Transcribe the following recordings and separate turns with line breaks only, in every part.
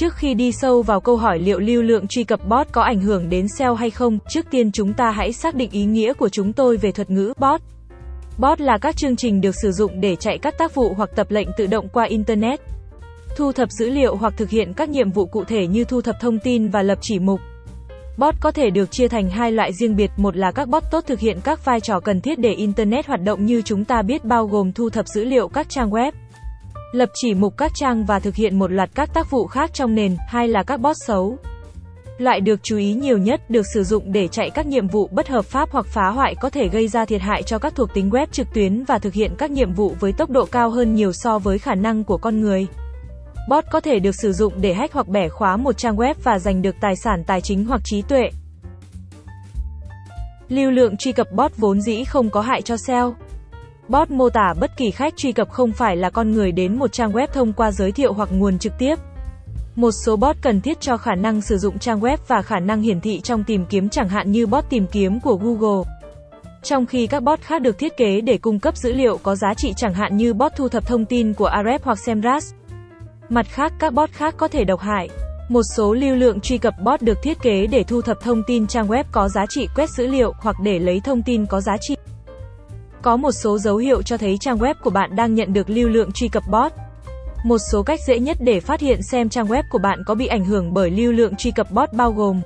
Trước khi đi sâu vào câu hỏi liệu lưu lượng truy cập bot có ảnh hưởng đến SEO hay không, trước tiên chúng ta hãy xác định ý nghĩa của chúng tôi về thuật ngữ bot. Bot là các chương trình được sử dụng để chạy các tác vụ hoặc tập lệnh tự động qua Internet. Thu thập dữ liệu hoặc thực hiện các nhiệm vụ cụ thể như thu thập thông tin và lập chỉ mục. Bot có thể được chia thành hai loại riêng biệt, một là các bot tốt thực hiện các vai trò cần thiết để Internet hoạt động như chúng ta biết bao gồm thu thập dữ liệu các trang web, lập chỉ mục các trang và thực hiện một loạt các tác vụ khác trong nền, hai là các bot xấu. Loại được chú ý nhiều nhất được sử dụng để chạy các nhiệm vụ bất hợp pháp hoặc phá hoại có thể gây ra thiệt hại cho các thuộc tính web trực tuyến và thực hiện các nhiệm vụ với tốc độ cao hơn nhiều so với khả năng của con người. Bot có thể được sử dụng để hack hoặc bẻ khóa một trang web và giành được tài sản tài chính hoặc trí tuệ. Lưu lượng truy cập bot vốn dĩ không có hại cho SEO. Bot mô tả bất kỳ khách truy cập không phải là con người đến một trang web thông qua giới thiệu hoặc nguồn trực tiếp. Một số bot cần thiết cho khả năng sử dụng trang web và khả năng hiển thị trong tìm kiếm chẳng hạn như bot tìm kiếm của Google. Trong khi các bot khác được thiết kế để cung cấp dữ liệu có giá trị chẳng hạn như bot thu thập thông tin của Ahrefs hoặc Semrush. Mặt khác, các bot khác có thể độc hại. Một số lưu lượng truy cập bot được thiết kế để thu thập thông tin trang web có giá trị quét dữ liệu hoặc để lấy thông tin có giá trị. Có một số dấu hiệu cho thấy trang web của bạn đang nhận được lưu lượng truy cập bot. Một số cách dễ nhất để phát hiện xem trang web của bạn có bị ảnh hưởng bởi lưu lượng truy cập bot bao gồm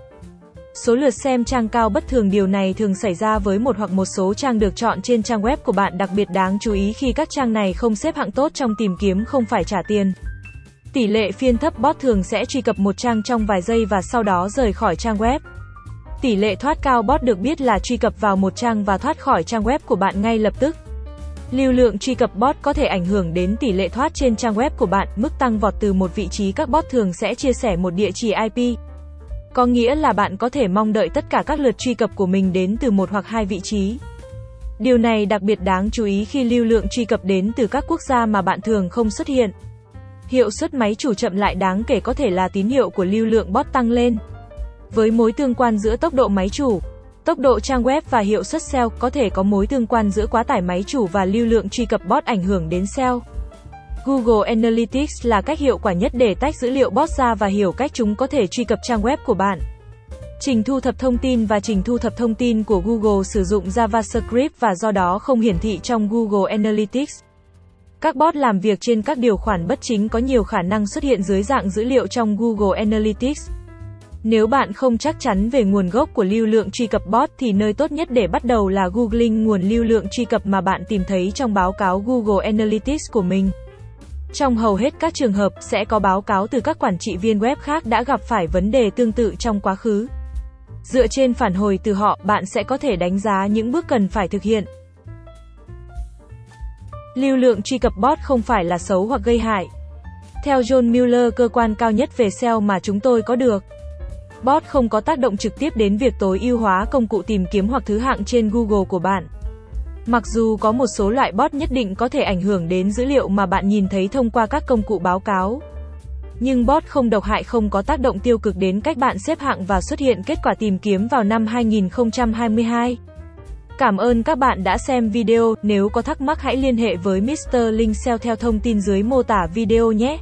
Số lượt xem trang cao bất thường điều này thường xảy ra với một hoặc một số trang được chọn trên trang web của bạn, đặc biệt đáng chú ý khi các trang này không xếp hạng tốt trong tìm kiếm không phải trả tiền. Tỷ lệ phiên thấp bot thường sẽ truy cập một trang trong vài giây và sau đó rời khỏi trang web. Tỷ lệ thoát cao bot được biết là truy cập vào một trang và thoát khỏi trang web của bạn ngay lập tức. Lưu lượng truy cập bot có thể ảnh hưởng đến tỷ lệ thoát trên trang web của bạn, mức tăng vọt từ một vị trí các bot thường sẽ chia sẻ một địa chỉ IP. Có nghĩa là bạn có thể mong đợi tất cả các lượt truy cập của mình đến từ một hoặc hai vị trí. Điều này đặc biệt đáng chú ý khi lưu lượng truy cập đến từ các quốc gia mà bạn thường không xuất hiện. Hiệu suất máy chủ chậm lại đáng kể có thể là tín hiệu của lưu lượng bot tăng lên. Với mối tương quan giữa tốc độ máy chủ, tốc độ trang web và hiệu suất SEO, có thể có mối tương quan giữa quá tải máy chủ và lưu lượng truy cập bot ảnh hưởng đến SEO. Google Analytics là cách hiệu quả nhất để tách dữ liệu bot ra và hiểu cách chúng có thể truy cập trang web của bạn. Trình thu thập thông tin và trình thu thập thông tin của Google sử dụng JavaScript và do đó không hiển thị trong Google Analytics. Các bot làm việc trên các điều khoản bất chính có nhiều khả năng xuất hiện dưới dạng dữ liệu trong Google Analytics. Nếu bạn không chắc chắn về nguồn gốc của lưu lượng truy cập bot thì nơi tốt nhất để bắt đầu là googling nguồn lưu lượng truy cập mà bạn tìm thấy trong báo cáo Google Analytics của mình. Trong hầu hết các trường hợp sẽ có báo cáo từ các quản trị viên web khác đã gặp phải vấn đề tương tự trong quá khứ. Dựa trên phản hồi từ họ, bạn sẽ có thể đánh giá những bước cần phải thực hiện. Lưu lượng truy cập bot không phải là xấu hoặc gây hại. Theo John Mueller, cơ quan cao nhất về SEO mà chúng tôi có được, bot không có tác động trực tiếp đến việc tối ưu hóa công cụ tìm kiếm hoặc thứ hạng trên Google của bạn. Mặc dù có một số loại bot nhất định có thể ảnh hưởng đến dữ liệu mà bạn nhìn thấy thông qua các công cụ báo cáo, nhưng bot không độc hại không có tác động tiêu cực đến cách bạn xếp hạng và xuất hiện kết quả tìm kiếm vào năm 2022. Cảm ơn các bạn đã xem video, nếu có thắc mắc hãy liên hệ với Mr. Linh Sell theo thông tin dưới mô tả video nhé.